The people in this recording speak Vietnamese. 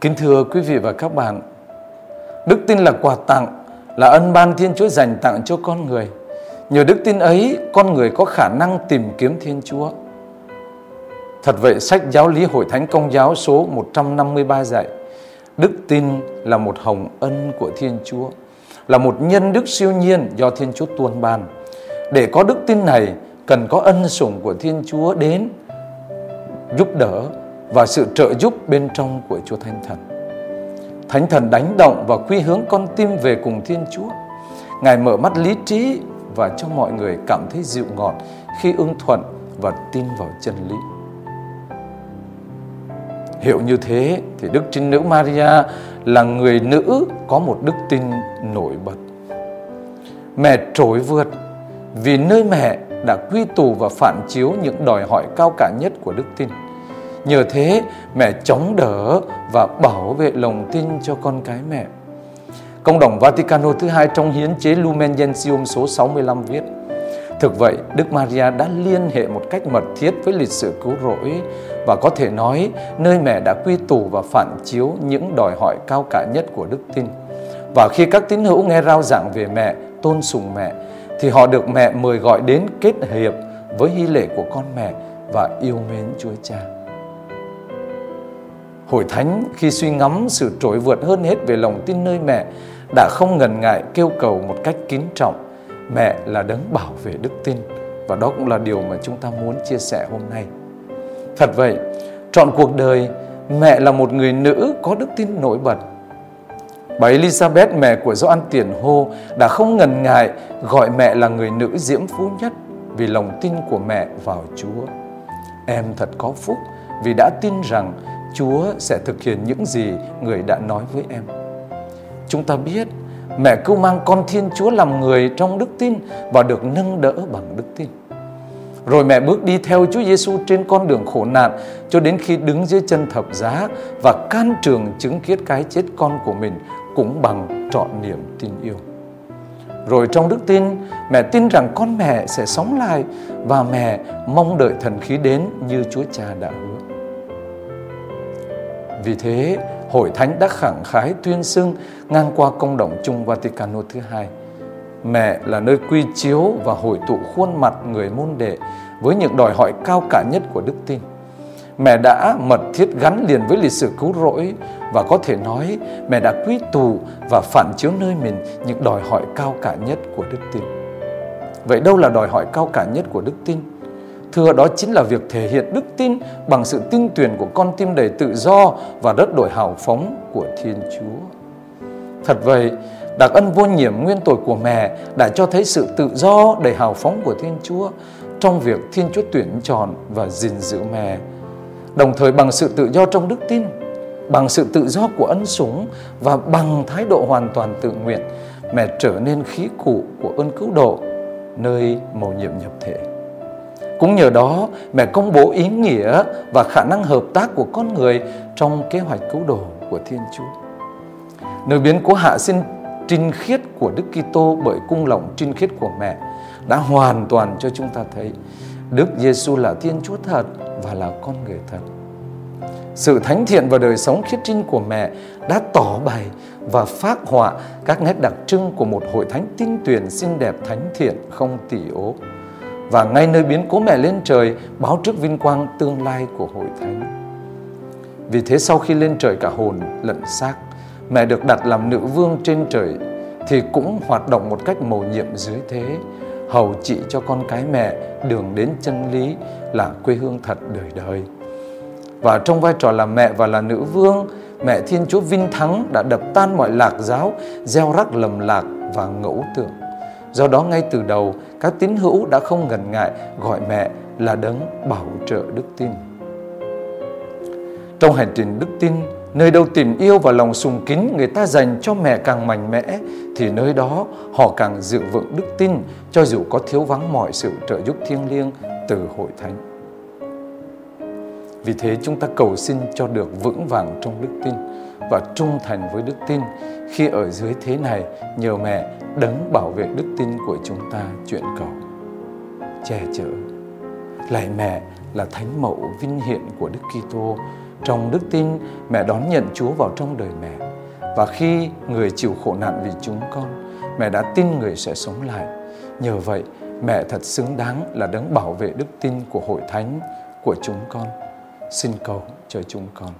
Kính thưa quý vị và các bạn, đức tin là quà tặng, là ân ban Thiên Chúa dành tặng cho con người. Nhờ đức tin ấy, con người có khả năng tìm kiếm Thiên Chúa. Thật vậy, sách giáo lý Hội Thánh Công giáo số 153 dạy, đức tin là một hồng ân của Thiên Chúa, là một nhân đức siêu nhiên do Thiên Chúa tuôn ban. Để có đức tin này, cần có ân sủng của Thiên Chúa đến giúp đỡ và sự trợ giúp bên trong của Chúa Thánh Thần. Thánh Thần đánh động và quy hướng con tim về cùng Thiên Chúa. Ngài mở mắt lý trí và cho mọi người cảm thấy dịu ngọt khi ưng thuận và tin vào chân lý. Hiểu như thế thì Đức Trinh Nữ Maria là người nữ có một đức tin nổi bật. Mẹ trỗi vượt vì nơi mẹ đã quy tụ và phản chiếu những đòi hỏi cao cả nhất của đức tin. Nhờ thế, mẹ chống đỡ và bảo vệ lòng tin cho con cái mẹ. Công đồng Vaticano thứ hai trong hiến chế Lumen Gentium số 65 viết Thực vậy, Đức Maria đã liên hệ một cách mật thiết với lịch sử cứu rỗi và có thể nói nơi mẹ đã quy tụ và phản chiếu những đòi hỏi cao cả nhất của đức tin. Và khi các tín hữu nghe rao giảng về mẹ, tôn sùng mẹ, thì họ được mẹ mời gọi đến kết hiệp với hy lệ của con mẹ và yêu mến Chúa Cha. Hội Thánh khi suy ngẫm sự trỗi vượt hơn hết về lòng tin nơi mẹ đã không ngần ngại kêu cầu một cách kính trọng mẹ là đấng bảo vệ đức tin và đó cũng là điều mà chúng ta muốn chia sẻ hôm nay. Thật vậy, trọn cuộc đời mẹ là một người nữ có đức tin nổi bật. Bà Elizabeth, mẹ của Gioan Tiền Hô, đã không ngần ngại gọi mẹ là người nữ diễm phú nhất vì lòng tin của mẹ vào Chúa. Em thật có phúc vì đã tin rằng Chúa sẽ thực hiện những gì người đã nói với em. Chúng ta biết mẹ cứu mang con Thiên Chúa làm người trong đức tin và được nâng đỡ bằng đức tin. Rồi mẹ bước đi theo Chúa Giêsu trên con đường khổ nạn cho đến khi đứng dưới chân thập giá và can trường chứng kiến cái chết con của mình cũng bằng trọn niềm tin yêu. Rồi trong đức tin, mẹ tin rằng con mẹ sẽ sống lại và mẹ mong đợi thần khí đến như Chúa Cha đã hứa. Vì thế, Hội Thánh đã khẳng khái tuyên xưng ngang qua công đồng chung Vaticano thứ hai. Mẹ là nơi quy chiếu và hội tụ khuôn mặt người môn đệ với những đòi hỏi cao cả nhất của đức tin. Mẹ đã mật thiết gắn liền với lịch sử cứu rỗi và có thể nói mẹ đã quy tụ và phản chiếu nơi mình những đòi hỏi cao cả nhất của đức tin. Vậy đâu là đòi hỏi cao cả nhất của đức tin? Thưa đó chính là việc thể hiện đức tin bằng sự tin tuyển của con tim đầy tự do và đất đổi hào phóng của Thiên Chúa. Thật vậy, đặc ân vô nhiễm nguyên tội của mẹ đã cho thấy sự tự do đầy hào phóng của Thiên Chúa trong việc Thiên Chúa tuyển chọn và gìn giữ mẹ. Đồng thời bằng sự tự do trong đức tin, bằng sự tự do của ân sủng và bằng thái độ hoàn toàn tự nguyện, mẹ trở nên khí cụ của ơn cứu độ nơi mầu nhiệm nhập thể. Cũng nhờ đó, mẹ công bố ý nghĩa và khả năng hợp tác của con người trong kế hoạch cứu độ của Thiên Chúa. Nơi biến cố hạ sinh trinh khiết của Đức Kitô bởi cung lòng trinh khiết của mẹ đã hoàn toàn cho chúng ta thấy Đức Giêsu là Thiên Chúa thật và là con người thật. Sự thánh thiện và đời sống khiết trinh của mẹ đã tỏ bày và phát họa các nét đặc trưng của một hội thánh tinh tuyển xinh đẹp thánh thiện không tỉ ố và ngay nơi biến cố mẹ lên trời báo trước vinh quang tương lai của hội thánh. Vì thế sau khi lên trời cả hồn lẫn xác, mẹ được đặt làm nữ vương trên trời thì cũng hoạt động một cách mầu nhiệm dưới thế, hầu trị cho con cái mẹ đường đến chân lý là quê hương thật đời đời. Và trong vai trò là mẹ và là nữ vương, mẹ Thiên Chúa Vinh Thắng đã đập tan mọi lạc giáo, gieo rắc lầm lạc và ngẫu tưởng. Do đó ngay từ đầu, các tín hữu đã không ngần ngại gọi mẹ là đấng bảo trợ đức tin. Trong hành trình đức tin, nơi đâu tình yêu và lòng sùng kính người ta dành cho mẹ càng mạnh mẽ, thì nơi đó họ càng dự vững đức tin cho dù có thiếu vắng mọi sự trợ giúp thiêng liêng từ hội thánh. Vì thế chúng ta cầu xin cho được vững vàng trong đức tin và trung thành với đức tin khi ở dưới thế này nhờ mẹ đấng bảo vệ đức tin của chúng ta chuyện cầu che chở lạy mẹ là thánh mẫu vinh hiện của đức Kitô Trong đức tin, mẹ đón nhận Chúa vào trong đời mẹ. Và khi người chịu khổ nạn vì chúng con, mẹ đã tin người sẽ sống lại. Nhờ vậy, mẹ thật xứng đáng là đấng bảo vệ đức tin của hội thánh của chúng con. Xin cầu cho chúng con.